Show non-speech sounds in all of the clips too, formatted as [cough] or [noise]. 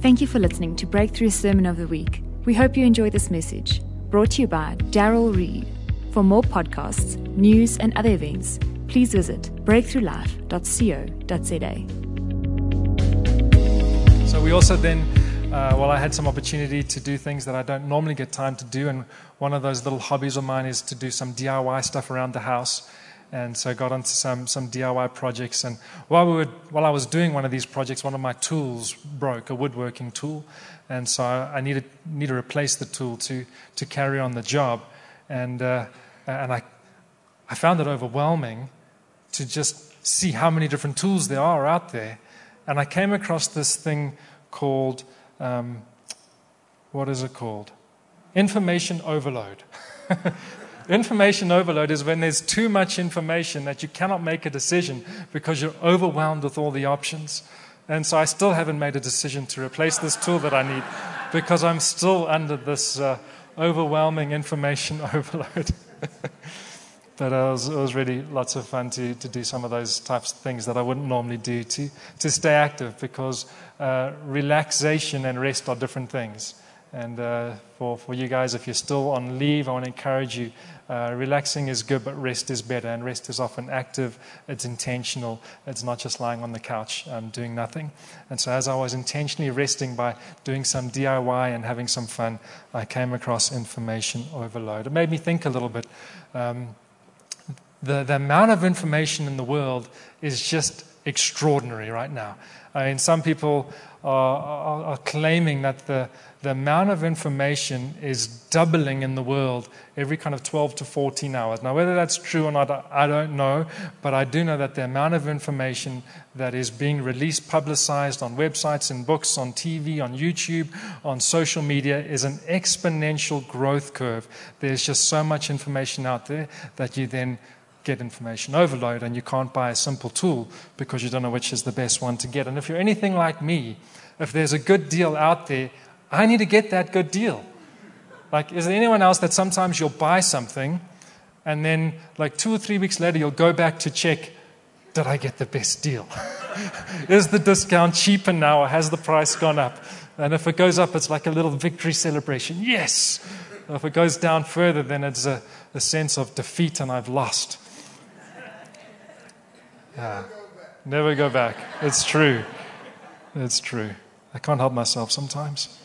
Thank you for listening to Breakthrough Sermon of the Week. We hope you enjoy this message, brought to you by Daryl Reed. For more podcasts, news, and other events, please visit breakthroughlife.co.za. So we also then, uh, well, I had some opportunity to do things that I don't normally get time to do, and one of those little hobbies of mine is to do some DIY stuff around the house. And so got onto some, some DIY projects. And while, we were, while I was doing one of these projects, one of my tools broke, a woodworking tool. And so I needed, need to replace the tool to, to carry on the job. And, uh, and I, I found it overwhelming to just see how many different tools there are out there. And I came across this thing called, um, what is it called? Information overload. [laughs] information overload is when there's too much information that you cannot make a decision because you're overwhelmed with all the options. And so I still haven't made a decision to replace this tool that I need because I'm still under this uh, overwhelming information [laughs] overload. [laughs] but uh, it, was, it was really lots of fun to, to do some of those types of things that I wouldn't normally do to, to stay active because uh, relaxation and rest are different things. And uh, for, for you guys, if you're still on leave, I want to encourage you. Uh, relaxing is good, but rest is better. And rest is often active, it's intentional. It's not just lying on the couch um, doing nothing. And so, as I was intentionally resting by doing some DIY and having some fun, I came across information overload. It made me think a little bit. Um, the, the amount of information in the world is just extraordinary right now. Uh, I mean, some people are, are, are claiming that the the amount of information is doubling in the world every kind of 12 to 14 hours. Now, whether that's true or not, I don't know, but I do know that the amount of information that is being released, publicized on websites and books, on TV, on YouTube, on social media is an exponential growth curve. There's just so much information out there that you then get information overload and you can't buy a simple tool because you don't know which is the best one to get. And if you're anything like me, if there's a good deal out there, I need to get that good deal. Like, is there anyone else that sometimes you'll buy something and then, like, two or three weeks later, you'll go back to check, did I get the best deal? [laughs] is the discount cheaper now or has the price gone up? And if it goes up, it's like a little victory celebration. Yes! If it goes down further, then it's a, a sense of defeat and I've lost. Yeah. Never go back. It's true. It's true. I can't help myself sometimes.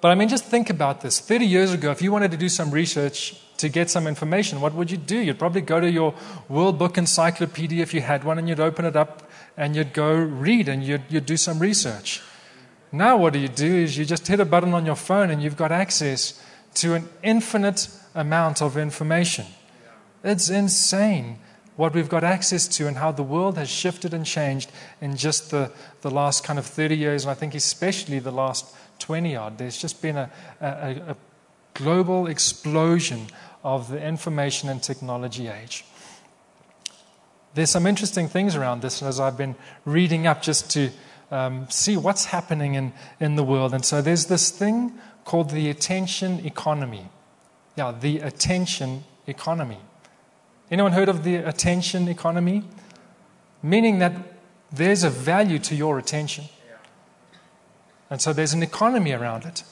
But I mean, just think about this. 30 years ago, if you wanted to do some research to get some information, what would you do? You'd probably go to your World Book Encyclopedia if you had one, and you'd open it up and you'd go read and you'd, you'd do some research. Now, what do you do is you just hit a button on your phone and you've got access to an infinite amount of information. It's insane what we've got access to and how the world has shifted and changed in just the, the last kind of 30 years, and I think especially the last 20 odd, there's just been a, a, a global explosion of the information and technology age. There's some interesting things around this as I've been reading up just to um, see what's happening in, in the world. And so there's this thing called the attention economy. Yeah, the attention economy. Anyone heard of the attention economy? Meaning that there's a value to your attention. And so there's an economy around it.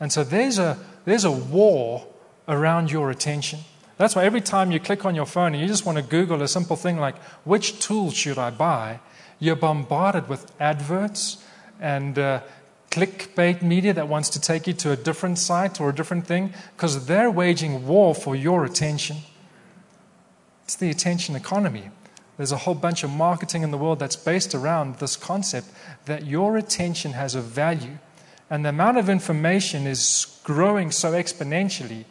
And so there's a, there's a war around your attention. That's why every time you click on your phone and you just want to Google a simple thing like, which tool should I buy? You're bombarded with adverts and uh, clickbait media that wants to take you to a different site or a different thing because they're waging war for your attention. It's the attention economy. There's a whole bunch of marketing in the world that's based around this concept that your attention has a value. And the amount of information is growing so exponentially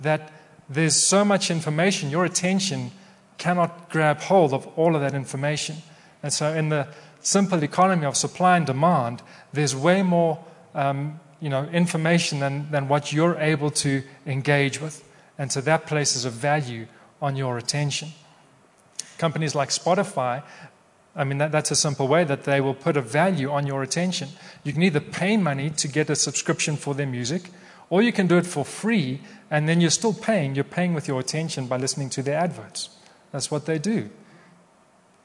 that there's so much information, your attention cannot grab hold of all of that information. And so, in the simple economy of supply and demand, there's way more um, you know, information than, than what you're able to engage with. And so, that places a value on your attention. Companies like Spotify, I mean, that, that's a simple way that they will put a value on your attention. You can either pay money to get a subscription for their music, or you can do it for free, and then you're still paying. You're paying with your attention by listening to their adverts. That's what they do.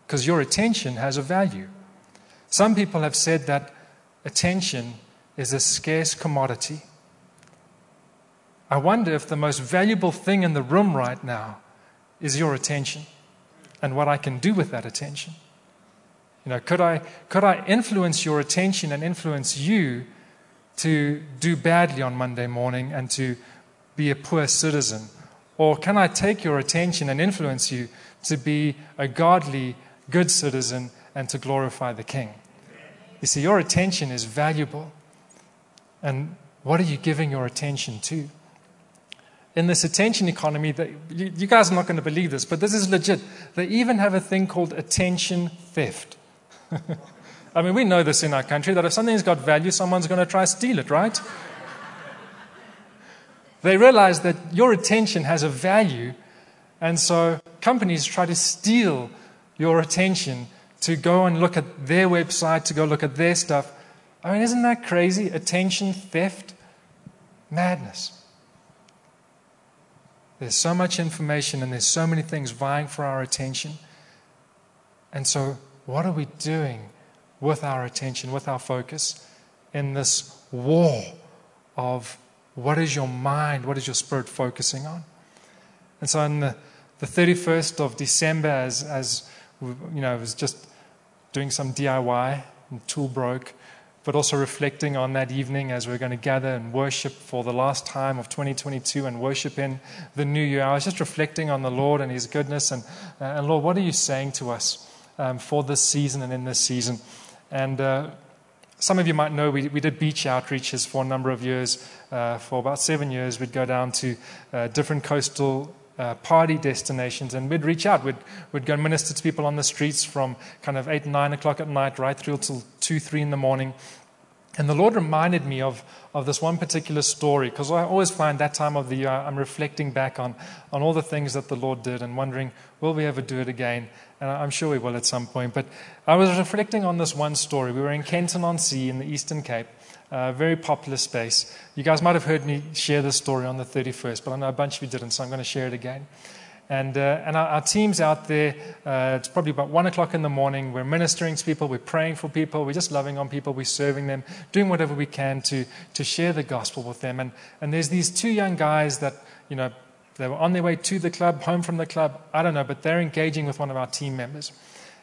Because your attention has a value. Some people have said that attention is a scarce commodity. I wonder if the most valuable thing in the room right now is your attention and what I can do with that attention. You know, could I, could I influence your attention and influence you to do badly on Monday morning and to be a poor citizen? Or can I take your attention and influence you to be a godly, good citizen and to glorify the King? You see, your attention is valuable. And what are you giving your attention to? In this attention economy, that you, you guys are not going to believe this, but this is legit. They even have a thing called attention theft. [laughs] I mean, we know this in our country that if something's got value, someone's going to try to steal it, right? [laughs] they realize that your attention has a value, and so companies try to steal your attention to go and look at their website, to go look at their stuff. I mean, isn't that crazy? Attention theft? Madness. There's so much information and there's so many things vying for our attention. And so, what are we doing with our attention, with our focus in this war of what is your mind, what is your spirit focusing on? And so, on the, the 31st of December, as, as you know, I was just doing some DIY and tool broke but also reflecting on that evening as we're going to gather and worship for the last time of 2022 and worship in the new year. I was just reflecting on the Lord and His goodness. And, uh, and Lord, what are you saying to us um, for this season and in this season? And uh, some of you might know we, we did beach outreaches for a number of years. Uh, for about seven years, we'd go down to uh, different coastal uh, party destinations, and we'd reach out. We'd, we'd go minister to people on the streets from kind of 8, 9 o'clock at night right through till 2, 3 in the morning. And the Lord reminded me of, of this one particular story because I always find that time of the year I'm reflecting back on, on all the things that the Lord did and wondering, will we ever do it again? And I'm sure we will at some point. But I was reflecting on this one story. We were in Kenton on Sea in the Eastern Cape, very popular space. You guys might have heard me share this story on the 31st, but I know a bunch of you didn't, so I'm going to share it again. And, uh, and our, our, team's out there. Uh, it's probably about one o'clock in the morning. We're ministering to people. We're praying for people. We're just loving on people. We're serving them, doing whatever we can to, to share the gospel with them. And, and there's these two young guys that, you know, they were on their way to the club, home from the club. I don't know, but they're engaging with one of our team members.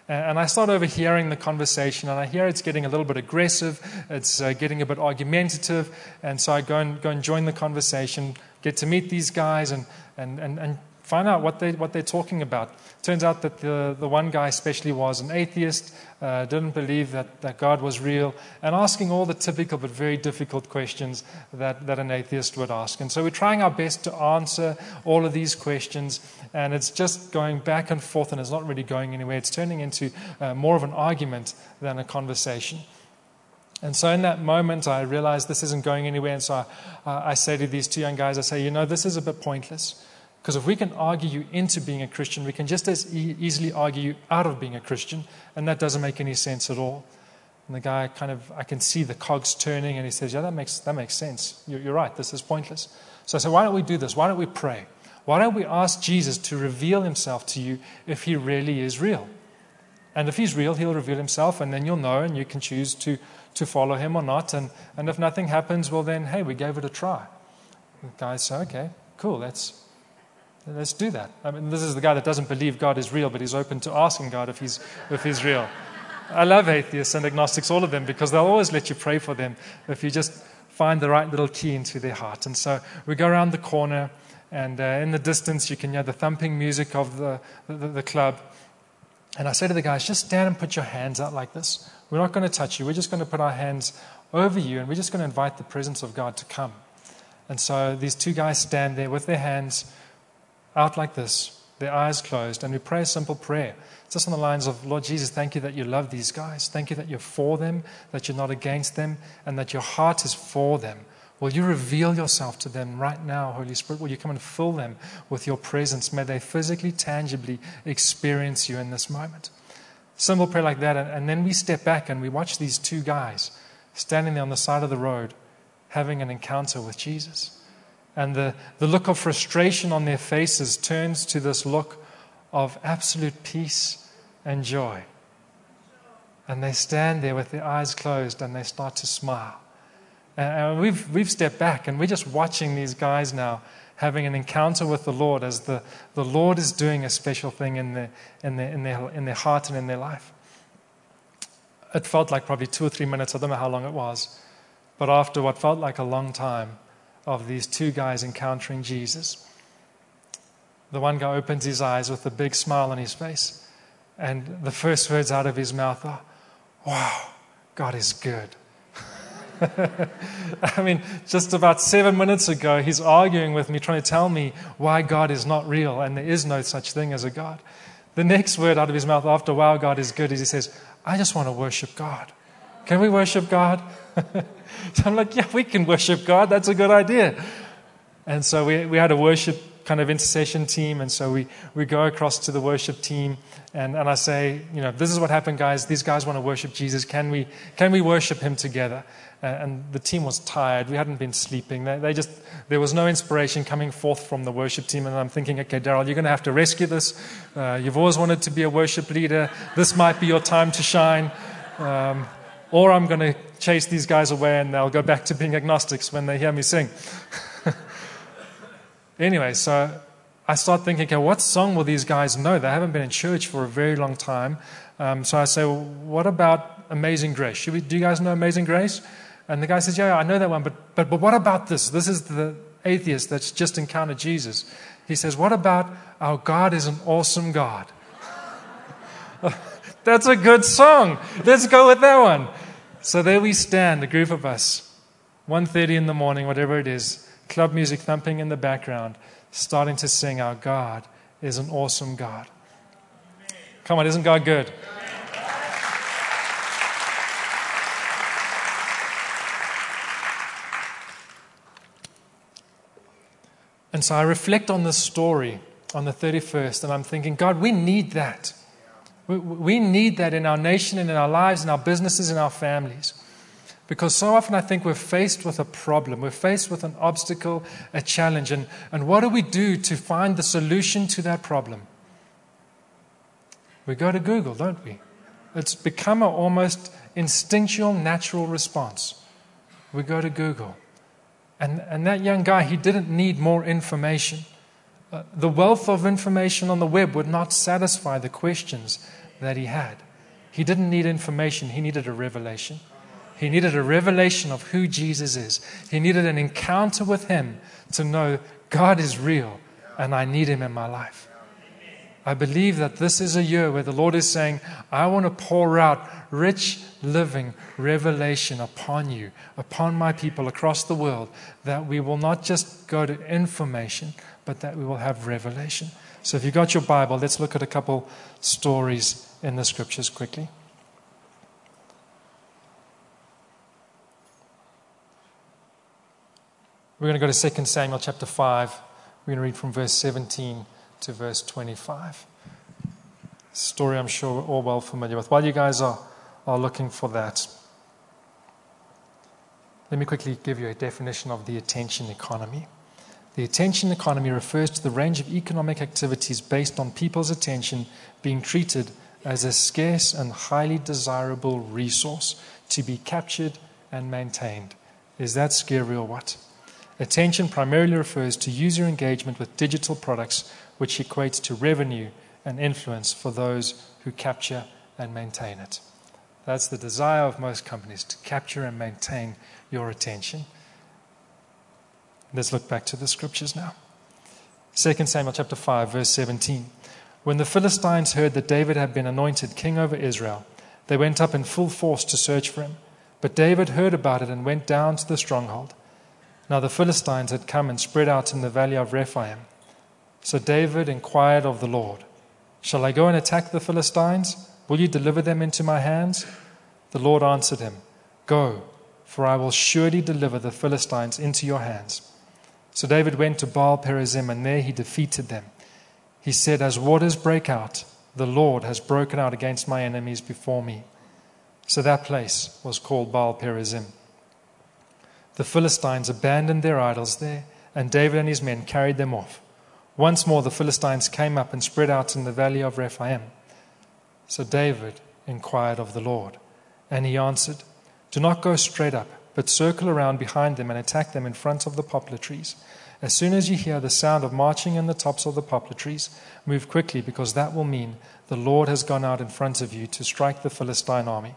And I start overhearing the conversation, and I hear it's getting a little bit aggressive, it's uh, getting a bit argumentative. And so I go and, go and join the conversation, get to meet these guys, and, and, and, and find out what, they, what they're talking about. Turns out that the, the one guy, especially, was an atheist, uh, didn't believe that, that God was real, and asking all the typical but very difficult questions that, that an atheist would ask. And so we're trying our best to answer all of these questions, and it's just going back and forth, and it's not really going anywhere. It's turning into uh, more of an argument than a conversation. And so in that moment, I realized this isn't going anywhere. And so I, I say to these two young guys, I say, you know, this is a bit pointless. Because if we can argue you into being a Christian, we can just as e- easily argue you out of being a Christian, and that doesn't make any sense at all. And the guy kind of, I can see the cogs turning, and he says, Yeah, that makes, that makes sense. You're, you're right, this is pointless. So I said, Why don't we do this? Why don't we pray? Why don't we ask Jesus to reveal himself to you if he really is real? And if he's real, he'll reveal himself, and then you'll know, and you can choose to, to follow him or not. And, and if nothing happens, well, then, hey, we gave it a try. The guy said, Okay, cool, let's, Let's do that. I mean, this is the guy that doesn't believe God is real, but he's open to asking God if he's, if he's real. I love atheists and agnostics, all of them, because they'll always let you pray for them if you just find the right little key into their heart. And so we go around the corner, and uh, in the distance, you can hear the thumping music of the, the, the club. And I say to the guys, just stand and put your hands out like this. We're not going to touch you. We're just going to put our hands over you, and we're just going to invite the presence of God to come. And so these two guys stand there with their hands out like this, their eyes closed, and we pray a simple prayer. It's just on the lines of, Lord Jesus, thank you that you love these guys. Thank you that you're for them, that you're not against them, and that your heart is for them. Will you reveal yourself to them right now, Holy Spirit? Will you come and fill them with your presence? May they physically, tangibly experience you in this moment. Simple prayer like that. And then we step back and we watch these two guys standing there on the side of the road having an encounter with Jesus. And the, the look of frustration on their faces turns to this look of absolute peace and joy. and they stand there with their eyes closed and they start to smile. And we've, we've stepped back and we're just watching these guys now having an encounter with the Lord as the, the Lord is doing a special thing in their, in, their, in, their, in their heart and in their life. It felt like probably two or three minutes, I don't know how long it was, but after what felt like a long time of these two guys encountering Jesus, the one guy opens his eyes with a big smile on his face, and the first words out of his mouth are, Wow, God is good. [laughs] I mean, just about seven minutes ago, he's arguing with me, trying to tell me why God is not real and there is no such thing as a God. The next word out of his mouth after, wow, God is good, is he says, I just want to worship God. Can we worship God? [laughs] so I'm like, yeah, we can worship God. That's a good idea. And so we, we had a worship kind of intercession team. And so we, we go across to the worship team and, and I say, you know, this is what happened, guys. These guys want to worship Jesus. Can we, can we worship him together? and the team was tired. We hadn't been sleeping. They, they, just, there was no inspiration coming forth from the worship team. And I'm thinking, okay, Daryl, you're going to have to rescue this. Uh, you've always wanted to be a worship leader. This might be your time to shine. Um, or I'm going to chase these guys away and they'll go back to being agnostics when they hear me sing. [laughs] anyway, so I start thinking, okay, what song will these guys know? They haven't been in church for a very long time. Um, so I say, well, what about Amazing Grace? We, do you guys know Amazing Grace? And the guy says, Yeah, I know that one, but, but, but what about this? This is the atheist that's just encountered Jesus. He says, What about our God is an awesome God? [laughs] that's a good song. Let's go with that one. So there we stand, a group of us, 1.30 in the morning, whatever it is, club music thumping in the background, starting to sing, Our God is an awesome God. Come on, isn't God good? And so I reflect on this story on the 31st, and I'm thinking, God, we need that. We, need that in our nation and in our lives, in our businesses, in our families. Because so often I think we're faced with a problem, we're faced with an obstacle, a challenge. And, and what do we do to find the solution to that problem? We go to Google, don't we? It's become an almost instinctual, natural response. We go to Google. And, and that young guy, he didn't need more information. The wealth of information on the web would not satisfy the questions that he had. He didn't need information, he needed a revelation. He needed a revelation of who Jesus is. He needed an encounter with him to know God is real and I need him in my life. I believe that this is a year where the Lord is saying, I want to pour out rich, living revelation upon you, upon my people across the world, that we will not just go to information, but that we will have revelation. So if you've got your Bible, let's look at a couple stories in the scriptures quickly. We're going to go to 2 Samuel chapter 5. We're going to read from verse 17 to verse 25. Story I'm sure we're all well familiar with. While you guys are, are looking for that, let me quickly give you a definition of the attention economy. The attention economy refers to the range of economic activities based on people's attention being treated as a scarce and highly desirable resource to be captured and maintained. Is that scary or what? Attention primarily refers to user engagement with digital products which equates to revenue and influence for those who capture and maintain it. That's the desire of most companies to capture and maintain your attention. Let's look back to the scriptures now. 2 Samuel chapter 5 verse 17. When the Philistines heard that David had been anointed king over Israel, they went up in full force to search for him. But David heard about it and went down to the stronghold. Now the Philistines had come and spread out in the valley of Rephaim. So David inquired of the Lord, Shall I go and attack the Philistines? Will you deliver them into my hands? The Lord answered him, Go, for I will surely deliver the Philistines into your hands. So David went to Baal Perazim, and there he defeated them. He said, As waters break out, the Lord has broken out against my enemies before me. So that place was called Baal Perazim. The Philistines abandoned their idols there, and David and his men carried them off. Once more, the Philistines came up and spread out in the valley of Rephaim. So David inquired of the Lord. And he answered, Do not go straight up, but circle around behind them and attack them in front of the poplar trees. As soon as you hear the sound of marching in the tops of the poplar trees, move quickly, because that will mean the Lord has gone out in front of you to strike the Philistine army.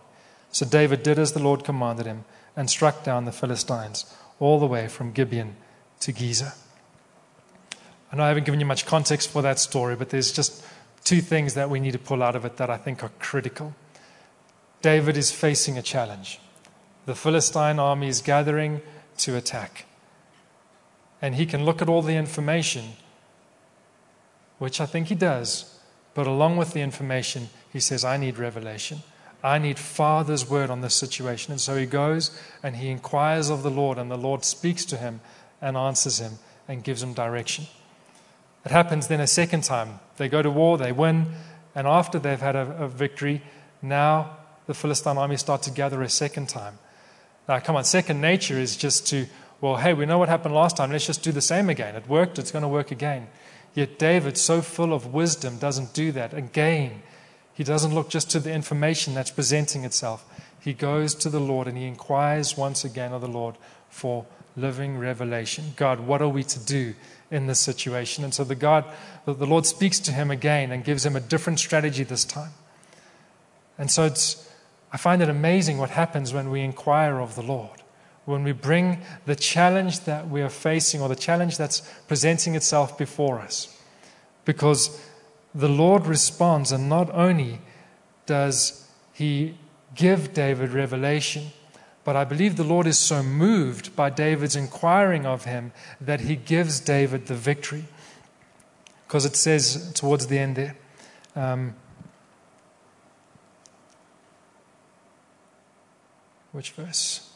So David did as the Lord commanded him and struck down the Philistines all the way from Gibeon to Gezer. I know I haven't given you much context for that story, but there's just two things that we need to pull out of it that I think are critical. David is facing a challenge. The Philistine army is gathering to attack and he can look at all the information, which I think he does, but along with the information, he says, I need revelation. I need Father's word on this situation. And so he goes and he inquires of the Lord, and the Lord speaks to him and answers him and gives him direction. It happens then a second time. They go to war, they win, and after they've had a, a victory, now the Philistine army start to gather a second time. Now, come on, second nature is just to well, hey, we know what happened last time. Let's just do the same again. It worked, it's going to work again. Yet David, so full of wisdom, doesn't do that. Again, he doesn't look just to the information that's presenting itself. He goes to the Lord and he inquires once again of the Lord for living revelation. God, what are we to do in this situation? And so the God, the Lord speaks to him again and gives him a different strategy this time. And so it's, I find it amazing what happens when we inquire of the Lord when we bring the challenge that we are facing or the challenge that's presenting itself before us. Because the Lord responds, and not only does He give David revelation, but I believe the Lord is so moved by David's inquiring of Him that He gives David the victory. Because it says towards the end there, um, which verse?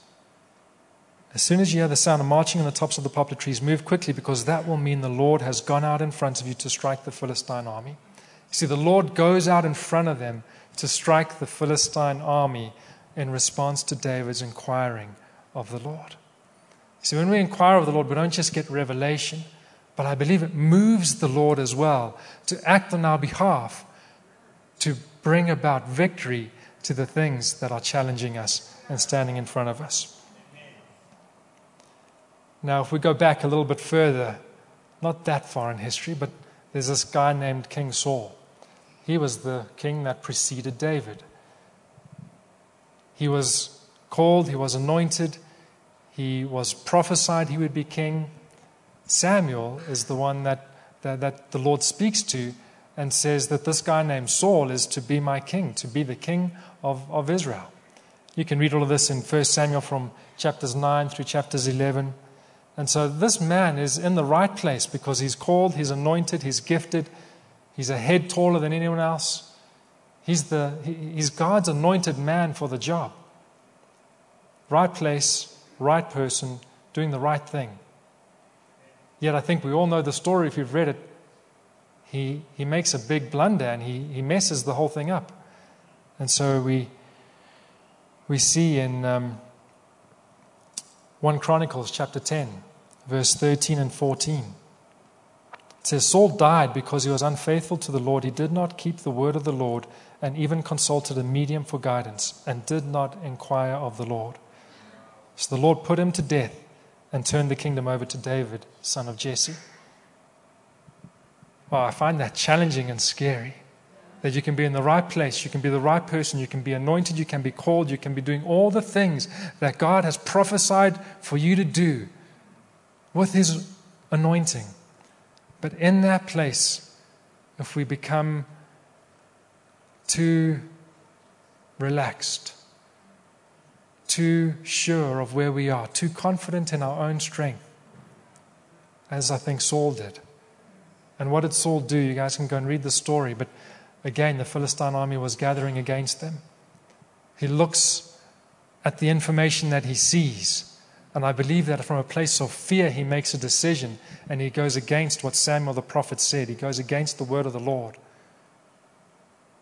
As soon as you hear the sound of marching on the tops of the poplar trees, move quickly because that will mean the Lord has gone out in front of you to strike the Philistine army. You see, the Lord goes out in front of them to strike the Philistine army in response to David's inquiring of the Lord. See, when we inquire of the Lord, we don't just get revelation, but I believe it moves the Lord as well to act on our behalf, to bring about victory to the things that are challenging us and standing in front of us. Now, if we go back a little bit further, not that far in history, but there's this guy named King Saul. He was the king that preceded David. He was called, he was anointed, he was prophesied he would be king. Samuel is the one that, that, that the Lord speaks to and says that this guy named Saul is to be my king, to be the king of, of Israel. You can read all of this in 1 Samuel from chapters 9 through chapters 11. And so this man is in the right place because he's called, he's anointed, he's gifted, he's a head taller than anyone else. He's, the, he's God's anointed man for the job. Right place, right person, doing the right thing. Yet I think we all know the story if you've read it. He, he makes a big blunder and he, he messes the whole thing up. And so we, we see in um, 1 Chronicles chapter 10 verse 13 and 14. It says, Saul died because he was unfaithful to the Lord. He did not keep the word of the Lord and even consulted a medium for guidance and did not inquire of the Lord. So the Lord put him to death and turned the kingdom over to David, son of Jesse. Wow, I find that challenging and scary. That you can be in the right place, you can be the right person, you can be anointed, you can be called, you can be doing all the things that God has prophesied for you to do with His anointing. But in that place, if we become too relaxed, too sure of where we are, too confident in our own strength, as I think Saul did. And what did Saul do? You guys can go and read the story, but again, the Philistine army was gathering against them. He looks at the information that he sees and I believe that from a place of fear, he makes a decision and he goes against what Samuel the prophet said. He goes against the word of the Lord.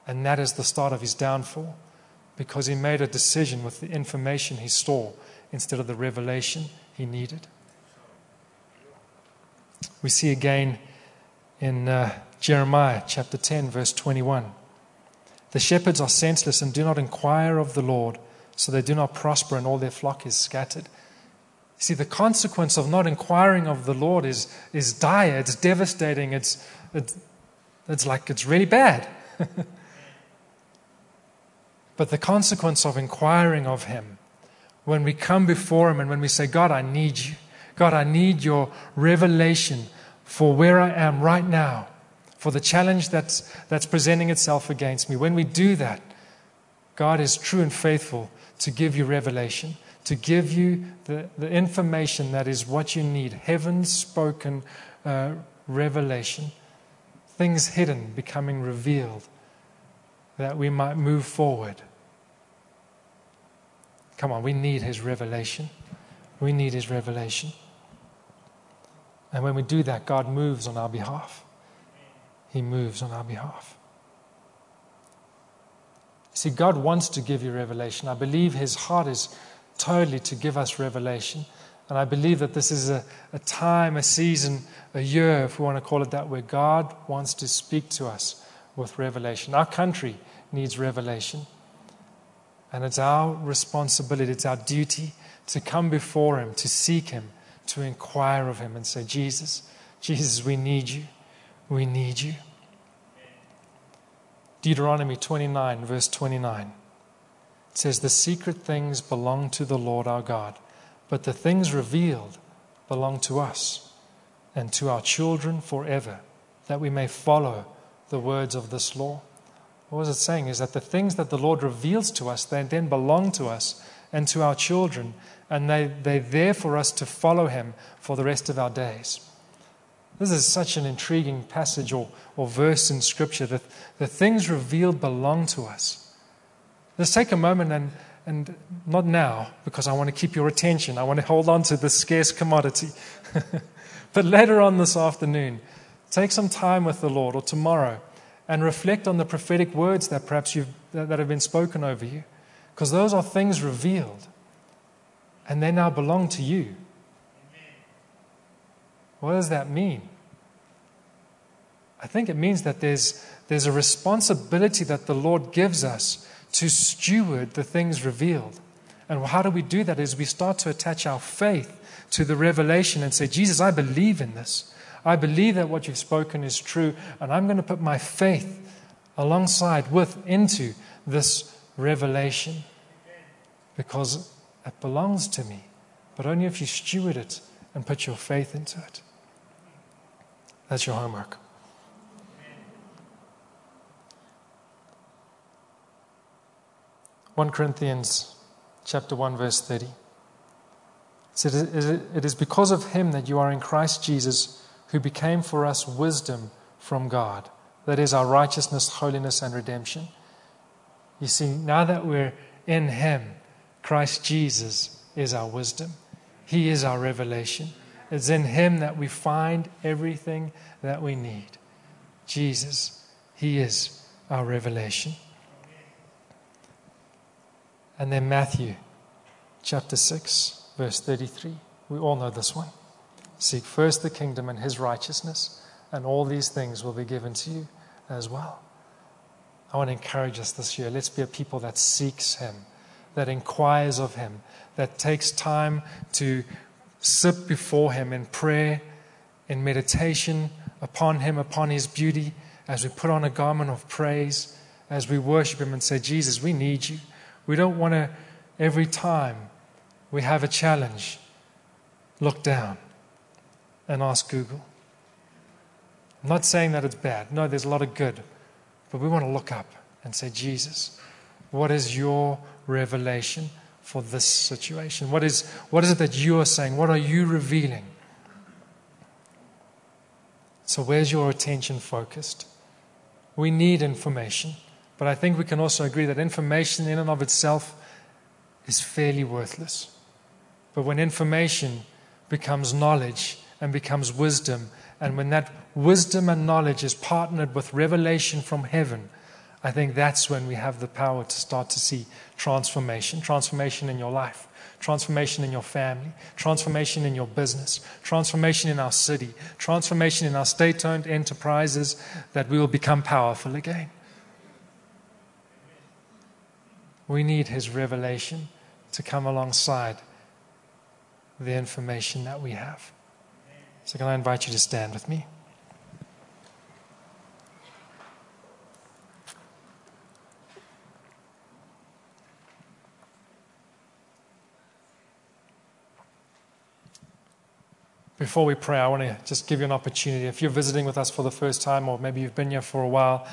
And that is the start of his downfall because he made a decision with the information he saw instead of the revelation he needed. We see again in uh, Jeremiah chapter 10, verse 21. The shepherds are senseless and do not inquire of the Lord, so they do not prosper, and all their flock is scattered. See, the consequence of not inquiring of the Lord is, is dire, it's devastating, it's, it's, it's like it's really bad. [laughs] but the consequence of inquiring of Him, when we come before Him and when we say, God, I need you, God, I need your revelation for where I am right now, for the challenge that's, that's presenting itself against me. When we do that, God is true and faithful to give you revelation, to give you the, the information that is what you need heaven spoken uh, revelation, things hidden becoming revealed, that we might move forward. Come on, we need His revelation. We need His revelation. And when we do that, God moves on our behalf. He moves on our behalf. See, God wants to give you revelation. I believe His heart is totally to give us revelation. And I believe that this is a, a time, a season, a year, if we want to call it that, where God wants to speak to us with revelation. Our country needs revelation. And it's our responsibility, it's our duty to come before Him, to seek Him, to inquire of Him and say, Jesus, Jesus, we need you. We need you. Deuteronomy 29, verse 29. It says, The secret things belong to the Lord our God, but the things revealed belong to us and to our children forever, that we may follow the words of this law. What was it saying? Is that the things that the Lord reveals to us, they then belong to us and to our children, and they, they're there for us to follow Him for the rest of our days. This is such an intriguing passage or, or verse in Scripture that the things revealed belong to us. Let's take a moment and, and not now, because I want to keep your attention. I want to hold on to this scarce commodity. [laughs] but later on this afternoon, take some time with the Lord or tomorrow and reflect on the prophetic words that perhaps you've, that have been spoken over you, because those are things revealed and they now belong to you. What does that mean? I think it means that there's, there's a responsibility that the Lord gives us to steward the things revealed. And how do we do that? Is we start to attach our faith to the revelation and say, Jesus, I believe in this. I believe that what you've spoken is true, and I'm going to put my faith alongside with into this revelation because it belongs to me, but only if you steward it and put your faith into it. That's your homework. One Corinthians chapter one verse thirty. It says, "It is because of him that you are in Christ Jesus, who became for us wisdom from God. That is our righteousness, holiness, and redemption." You see, now that we're in him, Christ Jesus is our wisdom. He is our revelation. It's in Him that we find everything that we need. Jesus, He is our revelation. And then Matthew chapter 6, verse 33. We all know this one. Seek first the kingdom and His righteousness, and all these things will be given to you as well. I want to encourage us this year. Let's be a people that seeks Him that inquires of Him, that takes time to sit before Him in prayer, in meditation upon Him, upon His beauty, as we put on a garment of praise, as we worship Him and say, Jesus, we need you. We don't want to, every time we have a challenge, look down and ask Google. I'm not saying that it's bad. No, there's a lot of good. But we want to look up and say, Jesus, what is your revelation for this situation? What is, what is it that you are saying? What are you revealing? So, where's your attention focused? We need information, but I think we can also agree that information in and of itself is fairly worthless. But when information becomes knowledge and becomes wisdom, and when that wisdom and knowledge is partnered with revelation from heaven, I think that's when we have the power to start to see transformation transformation in your life, transformation in your family, transformation in your business, transformation in our city, transformation in our state owned enterprises, that we will become powerful again. We need His revelation to come alongside the information that we have. So, can I invite you to stand with me? Before we pray, I want to just give you an opportunity. If you're visiting with us for the first time, or maybe you've been here for a while,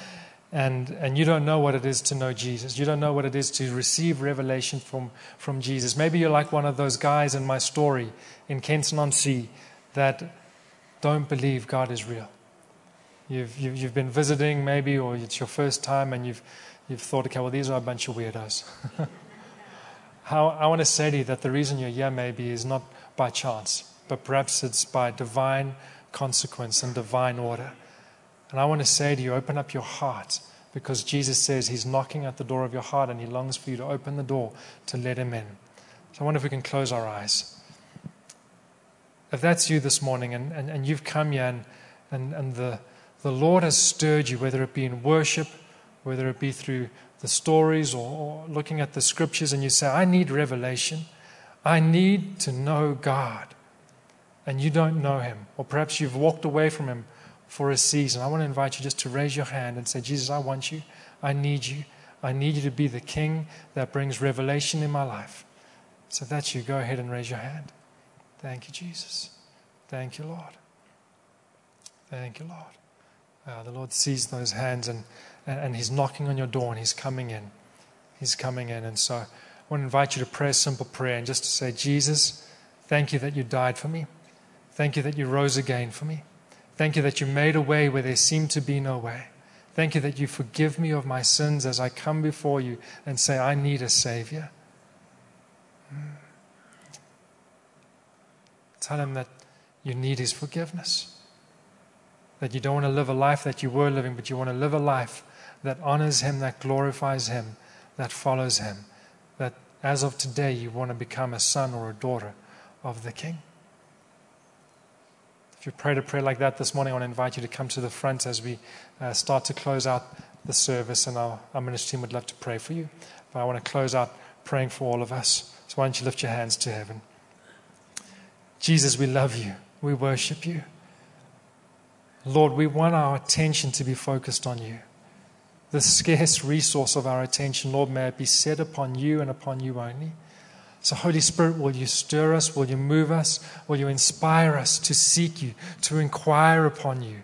and, and you don't know what it is to know Jesus, you don't know what it is to receive revelation from, from Jesus. Maybe you're like one of those guys in my story in Kenton on Sea that don't believe God is real. You've, you've, you've been visiting, maybe, or it's your first time, and you've, you've thought, okay, well, these are a bunch of weirdos. [laughs] How, I want to say to you that the reason you're here, maybe, is not by chance but perhaps it's by divine consequence and divine order. And I want to say to you, open up your heart because Jesus says he's knocking at the door of your heart and he longs for you to open the door to let him in. So I wonder if we can close our eyes. If that's you this morning and, and, and you've come here and, and, and the, the Lord has stirred you, whether it be in worship, whether it be through the stories or, or looking at the scriptures, and you say, I need revelation. I need to know God and you don't know him, or perhaps you've walked away from him for a season, I want to invite you just to raise your hand and say, Jesus, I want you. I need you. I need you to be the king that brings revelation in my life. So that's you, go ahead and raise your hand. Thank you, Jesus. Thank you, Lord. Thank you, Lord. Uh, the Lord sees those hands and, and, and He's knocking on your door and He's coming in. He's coming in. And so I want to invite you to pray a simple prayer and just to say, Jesus, thank you that you died for me. Thank you that you rose again for me. Thank you that you made a way where there seemed to be no way. Thank you that you forgive me of my sins as I come before you and say, I need a Savior. Hmm. Tell him that you need his forgiveness. That you don't want to live a life that you were living, but you want to live a life that honors him, that glorifies him, that follows him. That as of today, you want to become a son or a daughter of the King. If you prayed a prayer like that this morning, I want to invite you to come to the front as we uh, start to close out the service, and our, our ministry team would love to pray for you. But I want to close out praying for all of us. So why don't you lift your hands to heaven? Jesus, we love you. We worship you. Lord, we want our attention to be focused on you. The scarce resource of our attention, Lord, may it be set upon you and upon you only. So, Holy Spirit, will you stir us? Will you move us? Will you inspire us to seek you, to inquire upon you,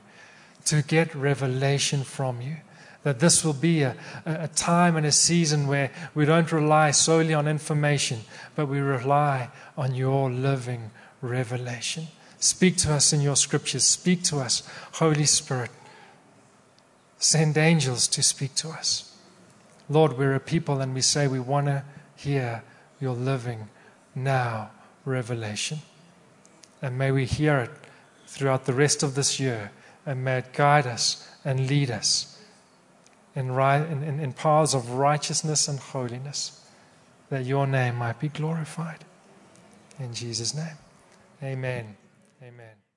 to get revelation from you? That this will be a, a time and a season where we don't rely solely on information, but we rely on your living revelation. Speak to us in your scriptures. Speak to us, Holy Spirit. Send angels to speak to us. Lord, we're a people and we say we want to hear your living now revelation. And may we hear it throughout the rest of this year, and may it guide us and lead us in, in, in paths of righteousness and holiness, that your name might be glorified. In Jesus' name, amen. Amen.